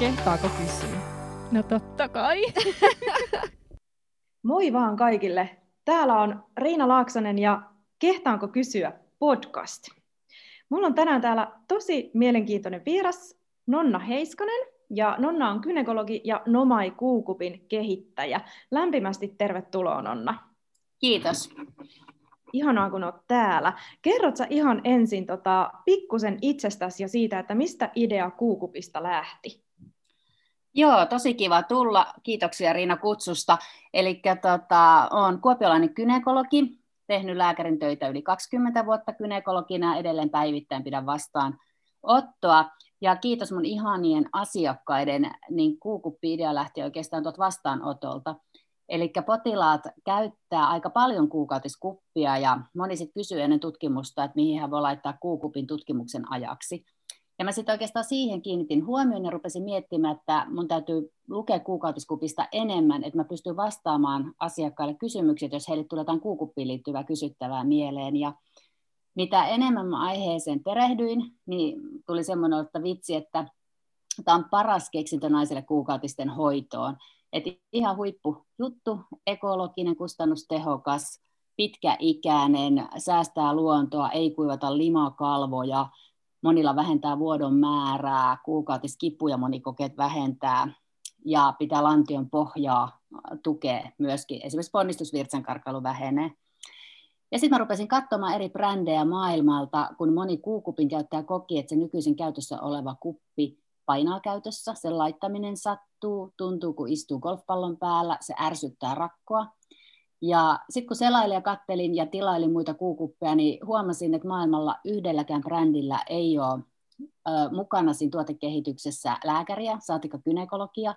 Kehtaako kysyä? No totta kai. Moi vaan kaikille. Täällä on Riina Laaksonen ja Kehtaanko kysyä podcast. Mulla on tänään täällä tosi mielenkiintoinen vieras, Nonna Heiskanen. Ja Nonna on kynekologi ja Nomai Kuukupin kehittäjä. Lämpimästi tervetuloa, Nonna. Kiitos. Ihanaa, kun olet täällä. Kerrotko ihan ensin tota, pikkusen itsestäsi ja siitä, että mistä idea Kuukupista lähti? Joo, tosi kiva tulla. Kiitoksia Riina kutsusta. Eli tota, olen kuopiolainen kynekologi, tehnyt lääkärin töitä yli 20 vuotta kynekologina edelleen päivittäin pidän vastaan ottoa. Ja kiitos mun ihanien asiakkaiden, niin kuukuppi-idea lähti oikeastaan tuot vastaanotolta. Eli potilaat käyttää aika paljon kuukautiskuppia ja moni sitten kysyy ennen tutkimusta, että mihin hän voi laittaa kuukupin tutkimuksen ajaksi. Ja mä sitten oikeastaan siihen kiinnitin huomioon ja rupesin miettimään, että mun täytyy lukea kuukautiskupista enemmän, että mä pystyn vastaamaan asiakkaille kysymykset, jos heille tulee jotain kuukuppiin liittyvää kysyttävää mieleen. Ja mitä enemmän mä aiheeseen perehdyin, niin tuli semmoinen että vitsi, että tämä on paras keksintö naiselle kuukautisten hoitoon. Et ihan huippujuttu, ekologinen, kustannustehokas, pitkäikäinen, säästää luontoa, ei kuivata limakalvoja, monilla vähentää vuodon määrää, kuukautiskipuja moni kokeet vähentää, ja pitää lantion pohjaa tukea myöskin. Esimerkiksi ponnistusvirtsankarkailu vähenee. Ja sitten mä rupesin katsomaan eri brändejä maailmalta, kun moni kuukupin käyttäjä koki, että se nykyisin käytössä oleva kuppi painaa käytössä, sen laittaminen sattuu, tuntuu kun istuu golfpallon päällä, se ärsyttää rakkoa. Ja sitten kun selailin ja kattelin ja tilailin muita kuukuppeja, niin huomasin, että maailmalla yhdelläkään brändillä ei ole ö, mukana siinä tuotekehityksessä lääkäriä, saatika kynekologia,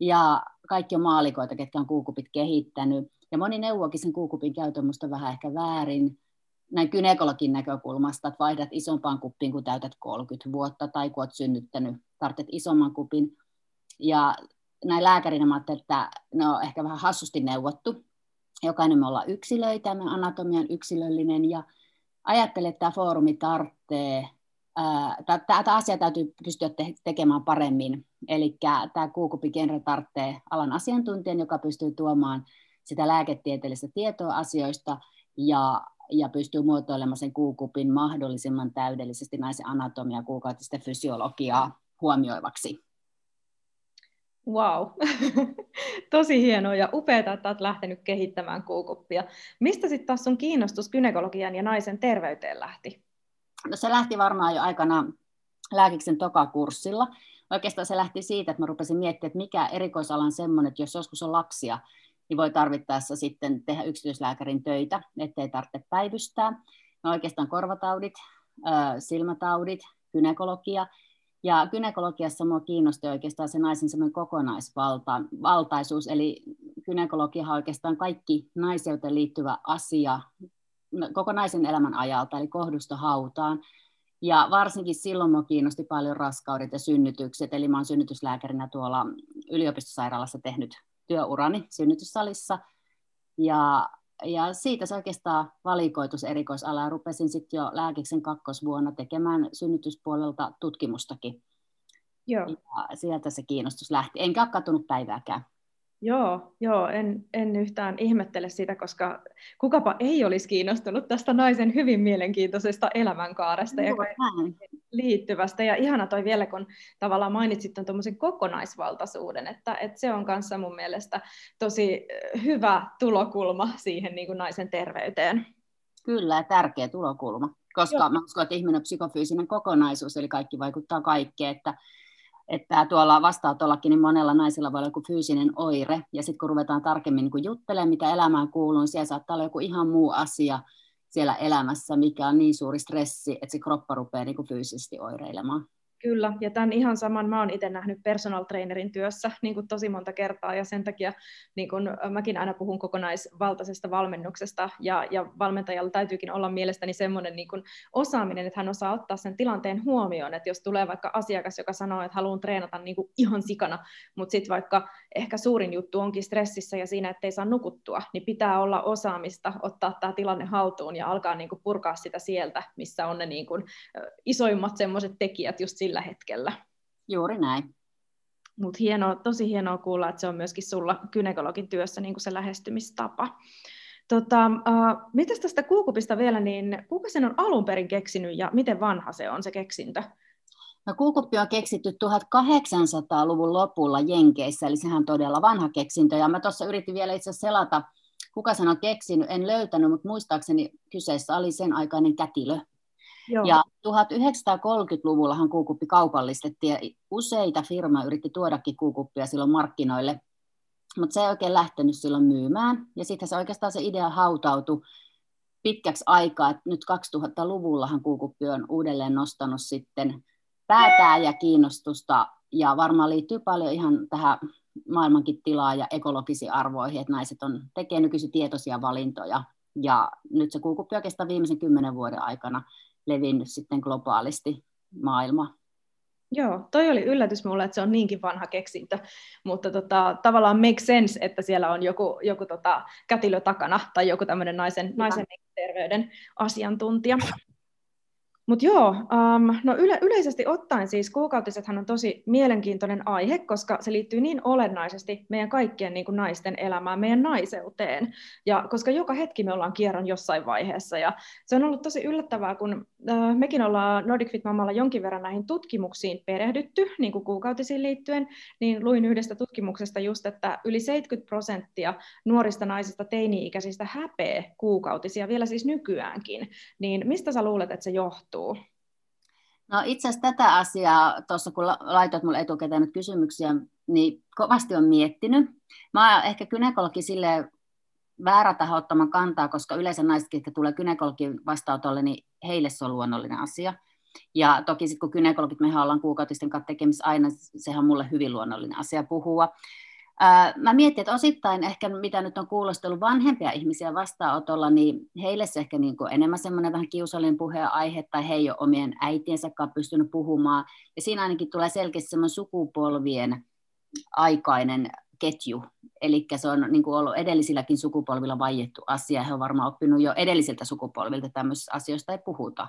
ja kaikki on maalikoita, ketkä on kuukupit kehittänyt. Ja moni neuvokin sen kuukupin käytön musta vähän ehkä väärin, näin kynekologin näkökulmasta, että vaihdat isompaan kuppiin, kun täytät 30 vuotta, tai kun olet synnyttänyt, tarvitset isomman kupin. Ja näin lääkärinä mä että ne on ehkä vähän hassusti neuvottu. Jokainen me ollaan yksilöitä, me anatomian yksilöllinen, ja ajattelen, että tämä foorumi tarvitsee, tätä asiaa täytyy pystyä te- tekemään paremmin. Eli tämä kuukupigenre tarvitsee alan asiantuntijan, joka pystyy tuomaan sitä lääketieteellistä tietoa asioista, ja ja pystyy muotoilemaan sen kuukupin mahdollisimman täydellisesti naisen anatomia kuukautista fysiologiaa huomioivaksi. Wow, tosi hienoa ja upeaa, että olet lähtenyt kehittämään kuukuppia. Mistä sitten taas sun kiinnostus gynekologian ja naisen terveyteen lähti? No se lähti varmaan jo aikana lääkiksen tokakurssilla. Oikeastaan se lähti siitä, että mä rupesin miettimään, että mikä erikoisalan semmoinen, että jos joskus on lapsia, niin voi tarvittaessa sitten tehdä yksityislääkärin töitä, ettei tarvitse päivystää. No oikeastaan korvataudit, silmätaudit, gynekologia. Ja gynekologiassa minua kiinnosti oikeastaan se naisen semmoinen kokonaisvaltaisuus, eli gynekologia on oikeastaan kaikki naiseuteen liittyvä asia koko naisen elämän ajalta, eli kohdusta hautaan. Ja varsinkin silloin minua kiinnosti paljon raskaudet ja synnytykset, eli olen synnytyslääkärinä tuolla yliopistosairaalassa tehnyt työurani synnytyssalissa. Ja, ja siitä se oikeastaan valikoitus erikoisala ja rupesin sitten jo lääkiksen kakkosvuonna tekemään synnytyspuolelta tutkimustakin. Joo. Ja sieltä se kiinnostus lähti. Enkä ole katunut päivääkään. Joo, joo en, en yhtään ihmettele sitä, koska kukapa ei olisi kiinnostunut tästä naisen hyvin mielenkiintoisesta elämänkaaresta joo, ja liittyvästä. Ja ihana toi vielä, kun tavallaan mainitsit tuon kokonaisvaltaisuuden, että, että se on kanssa mun mielestä tosi hyvä tulokulma siihen niin kuin naisen terveyteen. Kyllä, tärkeä tulokulma, koska Joo. mä uskon, että ihminen on psykofyysinen kokonaisuus, eli kaikki vaikuttaa kaikkeen, että että tuolla vastaanotollakin niin monella naisella voi olla joku fyysinen oire, ja sitten kun ruvetaan tarkemmin niin juttelemaan, mitä elämään kuuluu, niin siellä saattaa olla joku ihan muu asia siellä elämässä, mikä on niin suuri stressi, että se kroppa rupeaa niin fyysisesti oireilemaan. Kyllä, ja tämän ihan saman mä oon itse nähnyt personal trainerin työssä niin kuin tosi monta kertaa, ja sen takia niin kuin mäkin aina puhun kokonaisvaltaisesta valmennuksesta, ja, ja valmentajalla täytyykin olla mielestäni semmoinen niin kuin osaaminen, että hän osaa ottaa sen tilanteen huomioon, että jos tulee vaikka asiakas, joka sanoo, että haluan treenata niin kuin ihan sikana, mutta sitten vaikka ehkä suurin juttu onkin stressissä ja siinä, ettei saa nukuttua, niin pitää olla osaamista ottaa tämä tilanne haltuun ja alkaa niin kuin purkaa sitä sieltä, missä on ne niin kuin isoimmat semmoiset tekijät just sillä hetkellä. Juuri näin. Mutta hienoa, tosi hienoa kuulla, että se on myöskin sulla gynekologin työssä niin kuin se lähestymistapa. Tota, uh, mitäs tästä kuukupista vielä, niin kuka sen on alun perin keksinyt ja miten vanha se on se keksintö? No kuukuppi on keksitty 1800-luvun lopulla Jenkeissä, eli sehän on todella vanha keksintö. Ja mä tuossa yritin vielä itse selata, kuka sen on keksinyt, en löytänyt, mutta muistaakseni kyseessä oli sen aikainen kätilö. Joo. Ja 1930-luvullahan kuukuppi kaupallistettiin ja useita firmaa yritti tuodakin kuukuppia silloin markkinoille, mutta se ei oikein lähtenyt silloin myymään. Ja sitten se oikeastaan se idea hautautui pitkäksi aikaa, että nyt 2000-luvullahan kuukuppi on uudelleen nostanut sitten päätää ja kiinnostusta, ja varmaan liittyy paljon ihan tähän maailmankin tilaa ja ekologisiin arvoihin, että naiset on, tekee nykyisin tietoisia valintoja, ja nyt se kuukuppi oikeastaan viimeisen kymmenen vuoden aikana levinnyt sitten globaalisti maailma. Joo, toi oli yllätys mulle, että se on niinkin vanha keksintö, mutta tota, tavallaan make sense, että siellä on joku, joku tota, kätilö takana tai joku tämmöinen naisen, naisen terveyden asiantuntija. Mutta joo, um, no yle, yleisesti ottaen siis kuukautisethan on tosi mielenkiintoinen aihe, koska se liittyy niin olennaisesti meidän kaikkien niin kuin naisten elämään, meidän naiseuteen. Ja koska joka hetki me ollaan kierron jossain vaiheessa. Ja se on ollut tosi yllättävää, kun mekin ollaan Nordic Fit Mamalla jonkin verran näihin tutkimuksiin perehdytty, niin kuin kuukautisiin liittyen, niin luin yhdestä tutkimuksesta just, että yli 70 prosenttia nuorista naisista teini-ikäisistä häpee kuukautisia, vielä siis nykyäänkin. Niin mistä sä luulet, että se johtuu? No itse asiassa tätä asiaa, tuossa kun laitoit minulle etukäteen nyt kysymyksiä, niin kovasti on miettinyt. Mä oon ehkä kynekologi sille väärä taho ottamaan kantaa, koska yleensä naiset, jotka tulee kynekologin vastaanotolle, niin heille se on luonnollinen asia. Ja toki sitten kun kynekologit, mehän ollaan kuukautisten kanssa tekemisissä aina, sehän on mulle hyvin luonnollinen asia puhua. Mä mietin, että osittain ehkä mitä nyt on kuulostellut vanhempia ihmisiä vastaanotolla, niin heille se ehkä niin kuin enemmän semmoinen vähän kiusallinen puheenaihe, tai he ei ole omien äitiensä kanssa pystynyt puhumaan. Ja siinä ainakin tulee selkeästi semmoinen sukupolvien aikainen ketju. Eli se on niin kuin ollut edellisilläkin sukupolvilla vaiettu asia. He on varmaan oppinut jo edellisiltä sukupolvilta tämmöisistä asioista ei puhuta.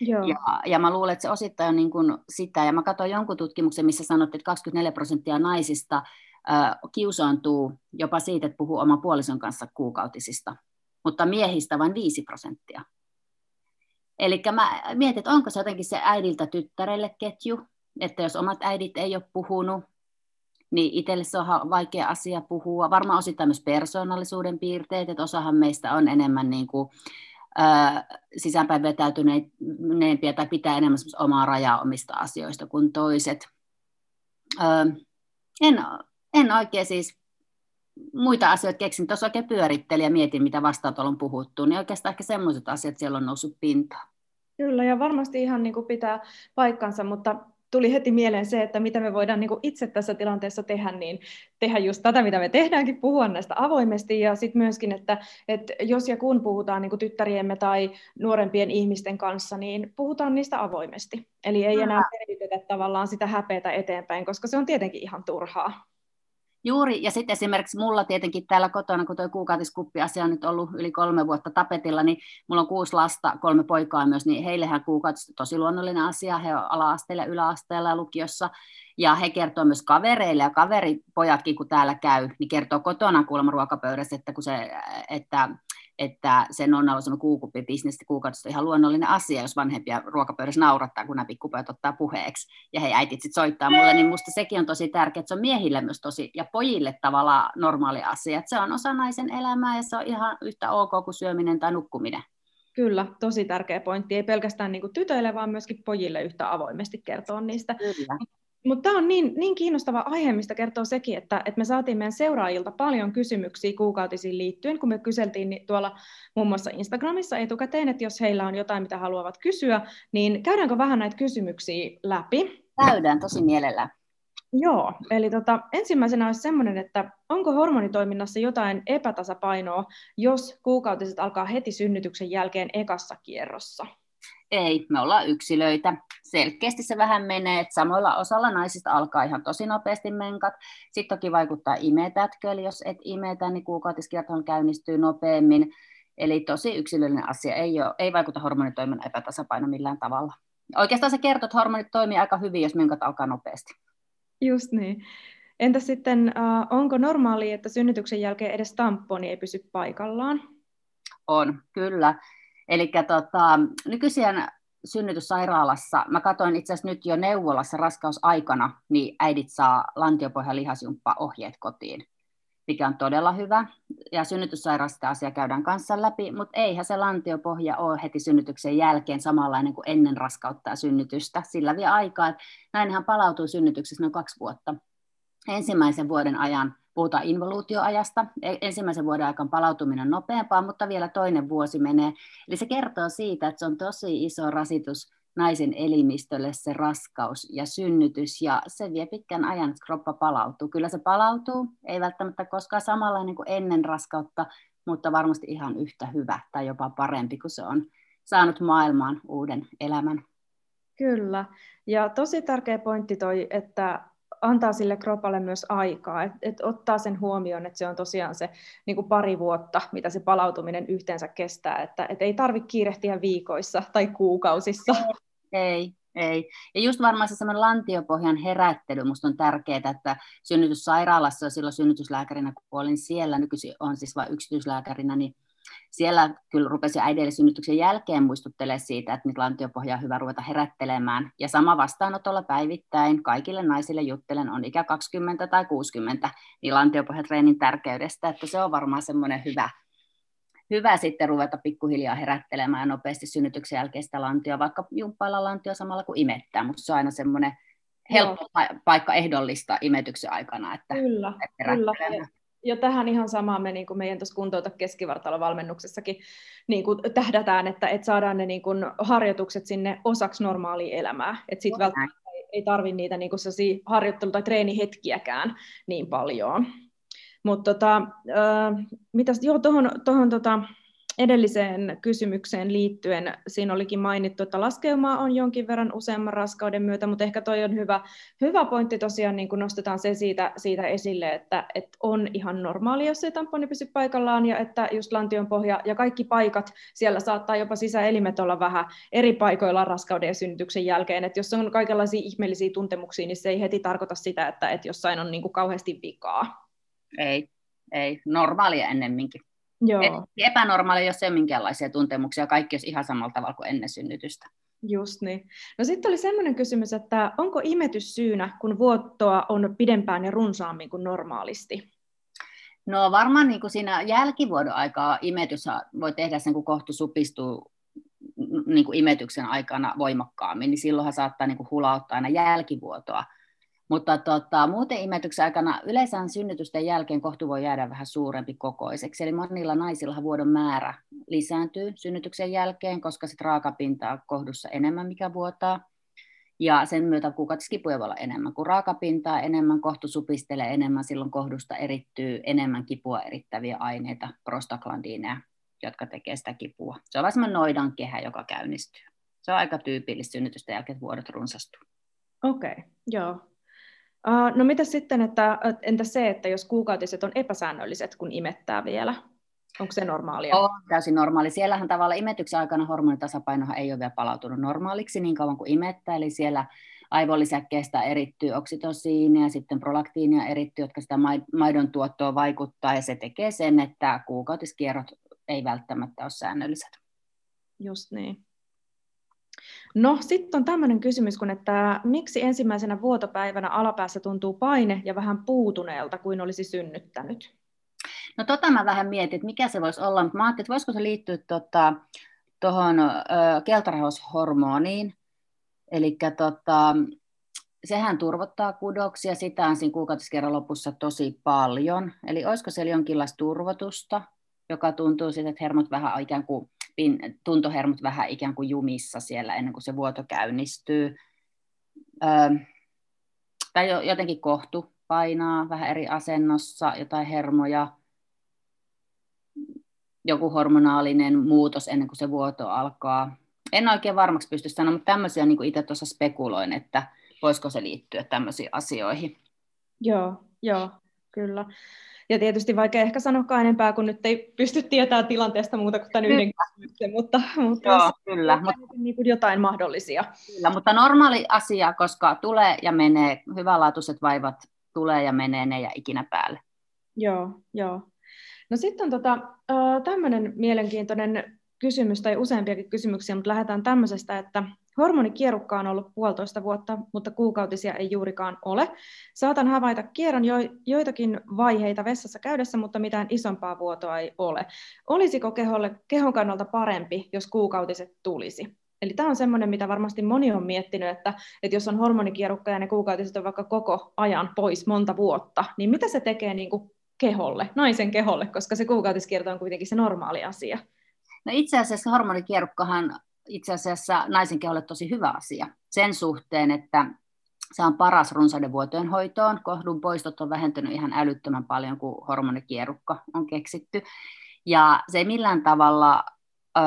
Joo. Ja, ja mä luulen, että se osittain on niin kuin sitä. Ja mä katsoin jonkun tutkimuksen, missä sanottiin, että 24 prosenttia naisista kiusaantuu jopa siitä, että puhuu oman puolison kanssa kuukautisista, mutta miehistä vain 5 prosenttia. Eli mä mietin, että onko se jotenkin se äidiltä tyttärelle ketju, että jos omat äidit ei ole puhunut, niin itselle se on vaikea asia puhua. Varmaan osittain myös persoonallisuuden piirteet, että osahan meistä on enemmän niin kuin, sisäänpäin vetäytyneempiä tai pitää enemmän omaa rajaa omista asioista kuin toiset. En en oikein siis muita asioita keksin. Tuossa oikein pyörittelin ja mietin, mitä vastaanotolla on puhuttu, niin oikeastaan ehkä semmoiset asiat siellä on noussut pintaan. Kyllä, ja varmasti ihan niin kuin pitää paikkansa, mutta tuli heti mieleen se, että mitä me voidaan niin kuin itse tässä tilanteessa tehdä, niin tehdä just tätä, mitä me tehdäänkin, puhua näistä avoimesti, ja sitten myöskin, että, että jos ja kun puhutaan niin kuin tyttäriemme tai nuorempien ihmisten kanssa, niin puhutaan niistä avoimesti. Eli ei enää periytetä tavallaan sitä häpeätä eteenpäin, koska se on tietenkin ihan turhaa. Juuri, ja sitten esimerkiksi mulla tietenkin täällä kotona, kun tuo kuukautiskuppi-asia on nyt ollut yli kolme vuotta tapetilla, niin mulla on kuusi lasta, kolme poikaa myös, niin heillehän kuukautis on tosi luonnollinen asia, he on ala-asteella, yläasteella ja lukiossa, ja he kertoo myös kavereille, ja kaveripojatkin, kun täällä käy, niin kertoo kotona kuulemma ruokapöydässä, että, kun se, että että sen on ollut kuukuppibisnes kuukaudesta ihan luonnollinen asia, jos vanhempia ruokapöydässä naurattaa, kun nämä pikkupojat ottaa puheeksi, ja he äitit sitten soittaa mulle, niin musta sekin on tosi tärkeää, että se on miehille myös tosi, ja pojille tavallaan normaali asia, että se on osa naisen elämää, ja se on ihan yhtä ok kuin syöminen tai nukkuminen. Kyllä, tosi tärkeä pointti. Ei pelkästään niin kuin tytöille, vaan myöskin pojille yhtä avoimesti kertoa niistä. Kyllä. Mutta tämä on niin, niin kiinnostava aihe, mistä kertoo sekin, että, että me saatiin meidän seuraajilta paljon kysymyksiä kuukautisiin liittyen, kun me kyseltiin niin tuolla muun muassa Instagramissa etukäteen, että jos heillä on jotain, mitä haluavat kysyä, niin käydäänkö vähän näitä kysymyksiä läpi? Käydään tosi mielellä. Joo, eli tota, ensimmäisenä olisi semmoinen, että onko hormonitoiminnassa jotain epätasapainoa, jos kuukautiset alkaa heti synnytyksen jälkeen ekassa kierrossa? Ei, me ollaan yksilöitä. Selkeästi se vähän menee, että samoilla osalla naisista alkaa ihan tosi nopeasti menkat. Sitten toki vaikuttaa imetätkö, eli jos et imetä, niin kuukautiskiertoon käynnistyy nopeammin. Eli tosi yksilöllinen asia, ei, ole, ei vaikuta hormonitoiminnan epätasapaino millään tavalla. Oikeastaan se kertoo, että hormonit toimii aika hyvin, jos menkat alkaa nopeasti. Just niin. Entä sitten, onko normaali, että synnytyksen jälkeen edes tamponi ei pysy paikallaan? On, kyllä. Eli tota, nykyisiän synnytyssairaalassa, mä katsoin itse asiassa nyt jo neuvolassa raskausaikana, niin äidit saa lantiopohjan lihasjumppa ohjeet kotiin, mikä on todella hyvä. Ja synnytyssairaalassa asia käydään kanssa läpi, mutta eihän se lantiopohja ole heti synnytyksen jälkeen samanlainen kuin ennen raskautta ja synnytystä. Sillä vie aikaa. Näinhän palautuu synnytyksessä noin kaksi vuotta. Ensimmäisen vuoden ajan puhutaan involuutioajasta. E, ensimmäisen vuoden aikana palautuminen on nopeampaa, mutta vielä toinen vuosi menee. Eli se kertoo siitä, että se on tosi iso rasitus naisen elimistölle se raskaus ja synnytys, ja se vie pitkän ajan, että kroppa palautuu. Kyllä se palautuu, ei välttämättä koskaan samanlainen kuin ennen raskautta, mutta varmasti ihan yhtä hyvä tai jopa parempi, kun se on saanut maailmaan uuden elämän. Kyllä, ja tosi tärkeä pointti toi, että antaa sille kropalle myös aikaa, että et ottaa sen huomioon, että se on tosiaan se niin kuin pari vuotta, mitä se palautuminen yhteensä kestää, että et ei tarvitse kiirehtiä viikoissa tai kuukausissa. Ei, ei. Ja just varmaan se semmoinen lantiopohjan herättely musta on tärkeää, että synnytyssairaalassa silloin synnytyslääkärinä, kun olin siellä, nykyisin on siis vain yksityislääkärinä, niin siellä kyllä rupesi äidille synnytyksen jälkeen muistuttelee siitä, että nyt lantiopohjaa on hyvä ruveta herättelemään. Ja sama vastaanotolla päivittäin kaikille naisille juttelen, on ikä 20 tai 60, niin lantiopohjatreenin tärkeydestä, että se on varmaan semmoinen hyvä, hyvä sitten ruveta pikkuhiljaa herättelemään nopeasti synnytyksen jälkeistä lantioa, vaikka jumppailla lantio samalla kuin imettää, mutta se on aina semmoinen helppo Joo. paikka ehdollista imetyksen aikana, että, kyllä, että kyllä jo tähän ihan samaan me niin kuin meidän tuossa kuntouta keskivartalovalmennuksessakin niin kuin tähdätään, että, että saadaan ne niin kuin harjoitukset sinne osaksi normaalia elämää. Että sitten välttämättä ei, ei tarvitse niitä niin kuin harjoittelu- tai treenihetkiäkään niin paljon. Mutta tota, äh, mitäs, joo, tuohon, tohon, tota, edelliseen kysymykseen liittyen siinä olikin mainittu, että laskeumaa on jonkin verran useamman raskauden myötä, mutta ehkä toi on hyvä, hyvä pointti tosiaan, niin kun nostetaan se siitä, siitä esille, että, että on ihan normaali, jos ei tamponi pysy paikallaan ja että just lantion pohja ja kaikki paikat, siellä saattaa jopa sisäelimet olla vähän eri paikoilla raskauden ja synnytyksen jälkeen, että jos on kaikenlaisia ihmeellisiä tuntemuksia, niin se ei heti tarkoita sitä, että, että jossain on niin kuin kauheasti vikaa. Ei, ei, normaalia ennemminkin. Joo. Epänormaali, jos ei ole minkäänlaisia tuntemuksia, kaikki olisi ihan samalla tavalla kuin ennen synnytystä. Just niin. No sitten oli sellainen kysymys, että onko imetys syynä, kun vuottoa on pidempään ja runsaammin kuin normaalisti? No varmaan niin kuin siinä jälkivuodon aikaa imetys voi tehdä sen, kun kohtu supistuu niin kuin imetyksen aikana voimakkaammin, niin silloinhan saattaa niin kuin hulauttaa aina jälkivuotoa. Mutta tota, muuten imetyksen aikana yleensä synnytysten jälkeen kohtu voi jäädä vähän suurempi kokoiseksi. Eli monilla naisilla vuodon määrä lisääntyy synnytyksen jälkeen, koska se raakapinta on kohdussa enemmän, mikä vuotaa. Ja sen myötä kuukautiskipuja voi olla enemmän. Kun raakapintaa enemmän, kohtu supistelee enemmän, silloin kohdusta erittyy enemmän kipua erittäviä aineita, prostaglandiineja, jotka tekee sitä kipua. Se on vähän noidan kehä, joka käynnistyy. Se on aika tyypillistä synnytysten jälkeen, että vuodot runsastuu. Okei, okay, joo. Uh, no mitä sitten, että entä se, että jos kuukautiset on epäsäännölliset, kun imettää vielä? Onko se normaalia? On täysin normaali. Siellähän tavalla imetyksen aikana hormonitasapainohan ei ole vielä palautunut normaaliksi niin kauan kuin imettää, eli siellä aivolisäkkeestä erittyy oksitosiinia ja sitten prolaktiinia erittyy, jotka sitä maidon tuottoa vaikuttaa, ja se tekee sen, että kuukautiskierrot ei välttämättä ole säännölliset. Just niin. No sitten on tämmöinen kysymys, kun että miksi ensimmäisenä vuotopäivänä alapäässä tuntuu paine ja vähän puutuneelta kuin olisi synnyttänyt? No tota mä vähän mietin, että mikä se voisi olla, mutta mä ajattelin, että voisiko se liittyä tuota, tuohon keltarahaushormoniin, eli tota, sehän turvottaa kudoksia, sitä on siinä kuukautiskerran lopussa tosi paljon, eli olisiko siellä jonkinlaista turvotusta, joka tuntuu sitten, että hermot vähän ikään kuin pin, tuntohermot vähän ikään kuin jumissa siellä ennen kuin se vuoto käynnistyy. Öö, tai jotenkin kohtu painaa vähän eri asennossa, jotain hermoja, joku hormonaalinen muutos ennen kuin se vuoto alkaa. En oikein varmaksi pysty sanomaan, mutta tämmöisiä niin itse tuossa spekuloin, että voisiko se liittyä tämmöisiin asioihin. Joo, joo, kyllä. Ja tietysti vaikea ehkä sanoa enempää, kun nyt ei pysty tietämään tilanteesta muuta kuin tämän yhden kysymyksen, mutta, mutta Joo, kyllä. Mutta, niin kuin jotain mahdollisia. Kyllä, mutta normaali asia, koska tulee ja menee, hyvänlaatuiset vaivat tulee ja menee, ne ja ikinä päälle. Joo, joo. No sitten on tota, tämmöinen mielenkiintoinen kysymys tai useampiakin kysymyksiä, mutta lähdetään tämmöisestä, että hormonikierukka on ollut puolitoista vuotta, mutta kuukautisia ei juurikaan ole. Saatan havaita kierron jo, joitakin vaiheita vessassa käydessä, mutta mitään isompaa vuotoa ei ole. Olisiko keholle, kehon kannalta parempi, jos kuukautiset tulisi? Eli tämä on semmoinen, mitä varmasti moni on miettinyt, että, että jos on hormonikierukka ja ne kuukautiset on vaikka koko ajan pois monta vuotta, niin mitä se tekee niin kuin keholle, naisen keholle, koska se kuukautiskierto on kuitenkin se normaali asia. No itse asiassa hormonikierukkahan itse asiassa naisen keholle tosi hyvä asia sen suhteen, että se on paras runsaiden vuotojen hoitoon. Kohdun poistot on vähentynyt ihan älyttömän paljon, kun hormonikierukka on keksitty. Ja se ei millään tavalla ö,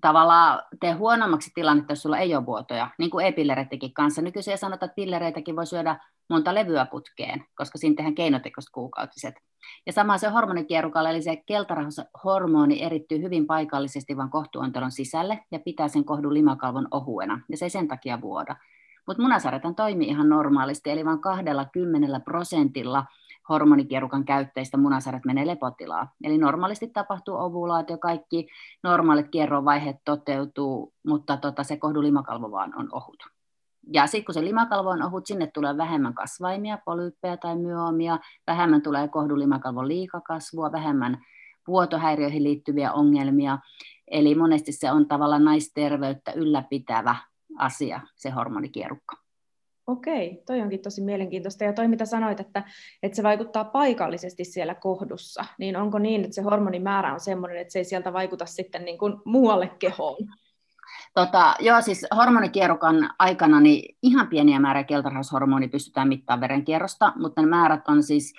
tavallaan tee huonommaksi tilannetta, jos sulla ei ole vuotoja, niin kuin e-pillereittenkin kanssa. Nykyisin ei sanota, että pillereitäkin voi syödä monta levyä putkeen, koska siinä tehdään keinotekoiset kuukautiset. Ja sama se hormonikierukalla, eli se hormoni erittyy hyvin paikallisesti vain kohtuontelon sisälle ja pitää sen kohdun limakalvon ohuena, ja se ei sen takia vuoda. Mutta munasarjatan toimii ihan normaalisti, eli vain 20 prosentilla hormonikierukan käytteistä munasarjat menee lepotilaa. Eli normaalisti tapahtuu ovulaatio, kaikki normaalit kierrovaiheet toteutuu, mutta tota, se kohdulimakalvo vaan on ohut. Ja sitten kun se limakalvo on ohut, sinne tulee vähemmän kasvaimia, polyyppejä tai myomia, vähemmän tulee kohdulimakalvon liikakasvua, vähemmän vuotohäiriöihin liittyviä ongelmia. Eli monesti se on tavallaan naisterveyttä ylläpitävä asia, se hormonikierukka. Okei, toi onkin tosi mielenkiintoista. Ja toi, mitä sanoit, että, että se vaikuttaa paikallisesti siellä kohdussa, niin onko niin, että se hormonimäärä on sellainen, että se ei sieltä vaikuta sitten niin kuin muualle kehoon? Tota, joo, siis hormonikierrokan aikana niin ihan pieniä määriä keltaraushormoni pystytään mittaamaan verenkierrosta, mutta ne määrät on siis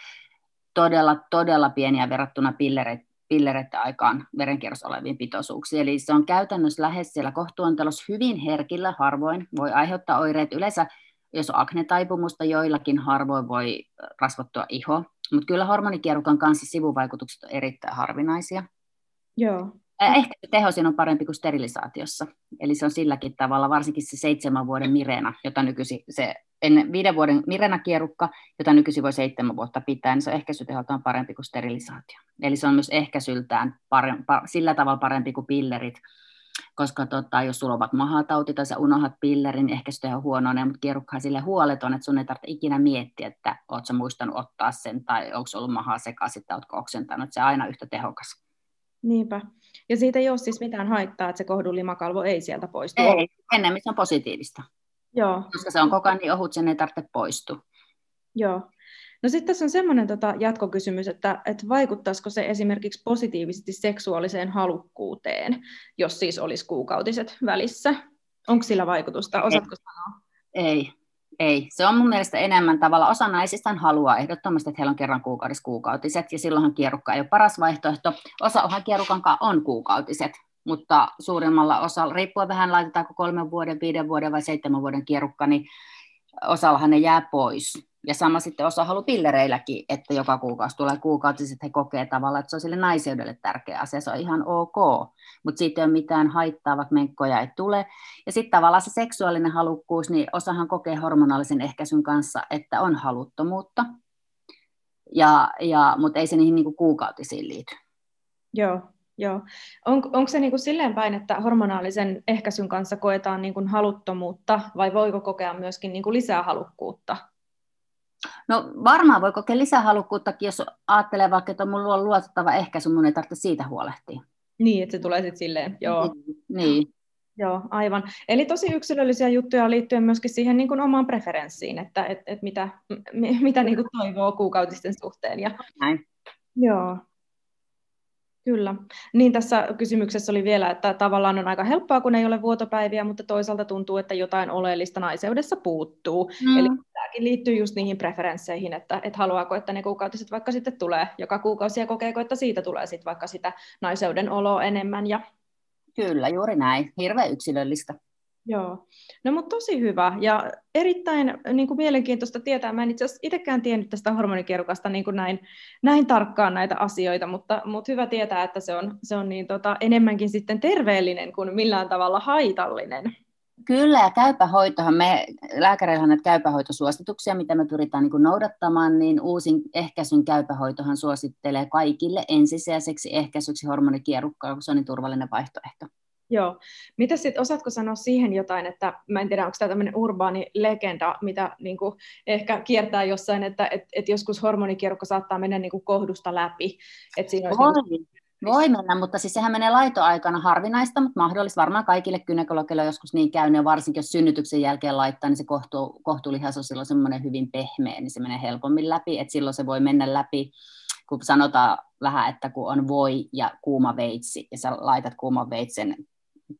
todella, todella pieniä verrattuna pillereiden pillereiden aikaan verenkierrossa oleviin pitoisuuksiin. Eli se on käytännössä lähes siellä kohtuontelossa hyvin herkillä, harvoin voi aiheuttaa oireet. Yleensä jos on aknetaipumusta, joillakin harvoin voi rasvottua iho, mutta kyllä hormonikierukan kanssa sivuvaikutukset on erittäin harvinaisia. Joo. Ehkä se teho siinä on parempi kuin sterilisaatiossa. Eli se on silläkin tavalla, varsinkin se seitsemän vuoden Mirena, jota nykyisin, se ennen viiden vuoden Mirena-kierukka, jota nykyisin voi seitsemän vuotta pitää, niin se on ehkäisyteholtaan parempi kuin sterilisaatio. Eli se on myös ehkäisyltään parempi, sillä tavalla parempi kuin pillerit, koska tota, jos sulla on mahatauti tai sä unohat pillerin, niin ehkä se on huonoinen, mutta kierukkahan sille huoleton, että sun ei tarvitse ikinä miettiä, että oot sä muistanut ottaa sen tai onko ollut mahaa sekaisin tai ootko oksentanut, että se on aina yhtä tehokas. Niinpä. Ja siitä ei ole siis mitään haittaa, että se kohdun limakalvo ei sieltä poistu. Ei, enemmän se on positiivista. Joo. Koska se on koko ajan niin ohut, sen ei tarvitse poistua. Joo. No sitten tässä on semmoinen tota, jatkokysymys, että, että vaikuttaisiko se esimerkiksi positiivisesti seksuaaliseen halukkuuteen, jos siis olisi kuukautiset välissä? Onko sillä vaikutusta? Osaatko ei. sanoa? Ei, ei. Se on mun mielestä enemmän tavalla, osa naisista haluaa ehdottomasti, että heillä on kerran kuukaudessa kuukautiset, ja silloinhan kierukka ei ole paras vaihtoehto. Osa ohan kierukan on kuukautiset, mutta suurimmalla osalla, riippuen vähän laitetaanko kolmen vuoden, viiden vuoden vai seitsemän vuoden kierukka, niin osallahan ne jää pois. Ja sama sitten osa haluaa pillereilläkin, että joka kuukausi tulee kuukautiset, he kokee tavallaan, että se on sille naiseudelle tärkeä asia, se on ihan ok, mutta siitä ei ole mitään haittaa, vaikka menkkoja ei tule. Ja sitten tavallaan se seksuaalinen halukkuus, niin osahan kokee hormonaalisen ehkäisyn kanssa, että on haluttomuutta, ja, ja, mutta ei se niihin niinku kuukautisiin liity. Joo, Joo. On, onko se niin kuin silleen päin, että hormonaalisen ehkäisyn kanssa koetaan niin kuin haluttomuutta, vai voiko kokea myöskin niin kuin lisää halukkuutta No varmaan voi kokea lisähalukkuuttakin, jos ajattelee vaikka, että mulla on luotettava ehkäisy, mun ei tarvitse siitä huolehtia. Niin, että se tulee sitten silleen, joo. Niin. niin. Joo, aivan. Eli tosi yksilöllisiä juttuja liittyen myöskin siihen niin kuin omaan preferenssiin, että et, et mitä, mitä niin kuin toivoo kuukautisten suhteen. Ja, Näin. Joo, Kyllä. Niin tässä kysymyksessä oli vielä, että tavallaan on aika helppoa, kun ei ole vuotopäiviä, mutta toisaalta tuntuu, että jotain oleellista naiseudessa puuttuu. Mm. Eli tämäkin liittyy just niihin preferensseihin, että, että haluaako, että ne kuukautiset vaikka sitten tulee joka kuukausi ja kokeeko, että siitä tulee sitten vaikka sitä naiseuden oloa enemmän. Ja... Kyllä, juuri näin. Hirveän yksilöllistä. Joo, no mutta tosi hyvä ja erittäin niin kuin mielenkiintoista tietää. Mä en itse asiassa itsekään tiennyt tästä hormonikierukasta niin kuin näin, näin tarkkaan näitä asioita, mutta, mutta hyvä tietää, että se on, se on niin, tota, enemmänkin sitten terveellinen kuin millään tavalla haitallinen. Kyllä, ja käypähoitohan me, lääkäreillä on näitä käypähoitosuosituksia, mitä me pyritään niin noudattamaan, niin uusin ehkäisyn käypähoitohan suosittelee kaikille ensisijaiseksi ehkäisyksi hormonikierukkaa, kun se on niin turvallinen vaihtoehto. Joo. Mitä sitten, osaatko sanoa siihen jotain, että mä en tiedä, onko tämä tämmöinen urbaani legenda, mitä niin kuin, ehkä kiertää jossain, että et, et joskus hormonikierukka saattaa mennä niin kuin kohdusta läpi. Että siinä olisi Voi. Niin. Voi mennä, mutta siis sehän menee laitoaikana harvinaista, mutta mahdollista varmaan kaikille gynekologille joskus niin käynyt, ja varsinkin jos synnytyksen jälkeen laittaa, niin se kohtu, kohtuulihas on silloin semmoinen hyvin pehmeä, niin se menee helpommin läpi, että silloin se voi mennä läpi, kun sanotaan vähän, että kun on voi ja kuuma veitsi, ja sä laitat kuuman veitsen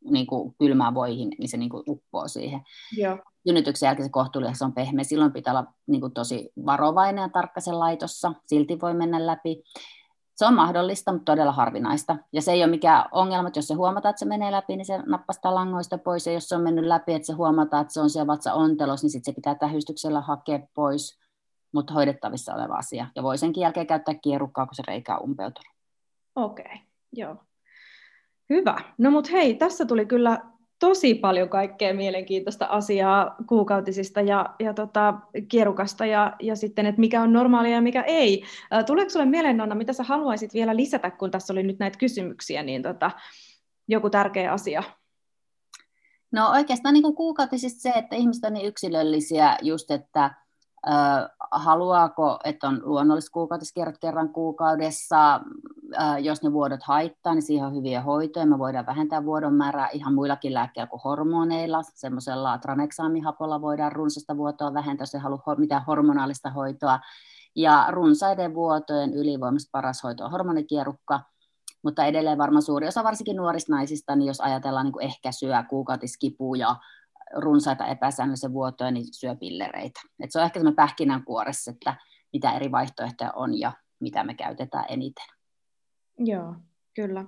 niin kuin kylmään voihin, niin se niin kuin uppoo siihen. Joo. Synnytyksen jälkeen se kohtuullisuus on pehmeä. Silloin pitää olla niin kuin tosi varovainen ja tarkka sen laitossa. Silti voi mennä läpi. Se on mahdollista, mutta todella harvinaista. Ja se ei ole mikään ongelma, että jos se huomataan, että se menee läpi, niin se nappastaa langoista pois. Ja jos se on mennyt läpi, että se huomataan, että se on siellä vatsa-ontelos, niin sitten se pitää tähystyksellä hakea pois. Mutta hoidettavissa oleva asia. Ja voi senkin jälkeen käyttää kierukkaa, kun se reikä on umpeutunut. Okei, okay. joo. Hyvä. No mut hei, tässä tuli kyllä tosi paljon kaikkea mielenkiintoista asiaa kuukautisista ja, ja tota, kierukasta ja, ja sitten, että mikä on normaalia ja mikä ei. Tuleeko sinulle mieleen, Nonna, mitä sä haluaisit vielä lisätä, kun tässä oli nyt näitä kysymyksiä, niin tota, joku tärkeä asia? No oikeastaan niin kuukautisista se, että ihmiset on niin yksilöllisiä just, että haluaako, että on luonnolliset kuukautiskierrot kerran kuukaudessa, jos ne vuodot haittaa, niin siihen on hyviä hoitoja. Me voidaan vähentää vuodon määrää ihan muillakin lääkkeillä kuin hormoneilla. Semmoisella traneksaamihapolla voidaan runsasta vuotoa vähentää, jos ei halua mitään hormonaalista hoitoa. Ja runsaiden vuotojen ylivoimasta paras hoito on hormonikierukka, mutta edelleen varmaan suuri osa varsinkin nuorista naisista, niin jos ajatellaan niin ehkäisyä, kuukautiskipuja, runsaita epäsäännöllisiä vuotoja, niin syö pillereitä. Et se on ehkä semmoinen pähkinänkuoressa, että mitä eri vaihtoehtoja on ja mitä me käytetään eniten. Joo, kyllä.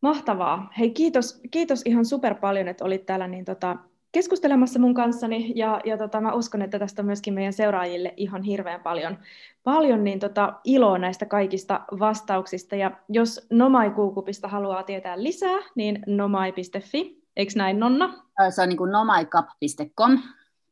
Mahtavaa. Hei, kiitos, kiitos ihan super paljon, että olit täällä niin tota, keskustelemassa mun kanssani ja, ja tota, mä uskon, että tästä myöskin meidän seuraajille ihan hirveän paljon, paljon niin tota, iloa näistä kaikista vastauksista. Ja jos Nomai Kuukupista haluaa tietää lisää, niin nomai.fi Eikö näin, Nonna? Se on niin kuin nomaikap.com.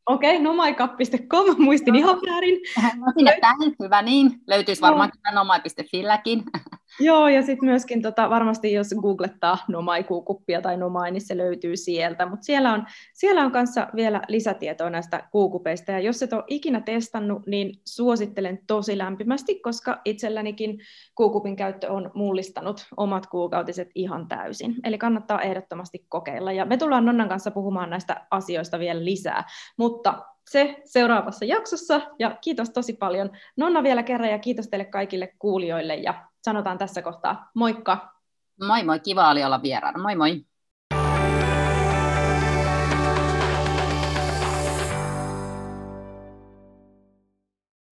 Okei, okay, nomaikap.com, muistin no. ihan väärin. No sinne päin, hyvä niin. Löytyisi varmaan no. nomai.filläkin. Joo, ja sitten myöskin tota, varmasti jos googlettaa Nomai-kuukuppia tai Nomai, niin se löytyy sieltä. Mutta siellä on, siellä on kanssa vielä lisätietoa näistä kuukupeista, ja jos et ole ikinä testannut, niin suosittelen tosi lämpimästi, koska itsellänikin kuukupin käyttö on mullistanut omat kuukautiset ihan täysin. Eli kannattaa ehdottomasti kokeilla, ja me tullaan Nonnan kanssa puhumaan näistä asioista vielä lisää. Mutta se seuraavassa jaksossa. Ja kiitos tosi paljon Nonna vielä kerran ja kiitos teille kaikille kuulijoille ja sanotaan tässä kohtaa moikka! Moi moi, kiva oli olla vieraana. Moi moi!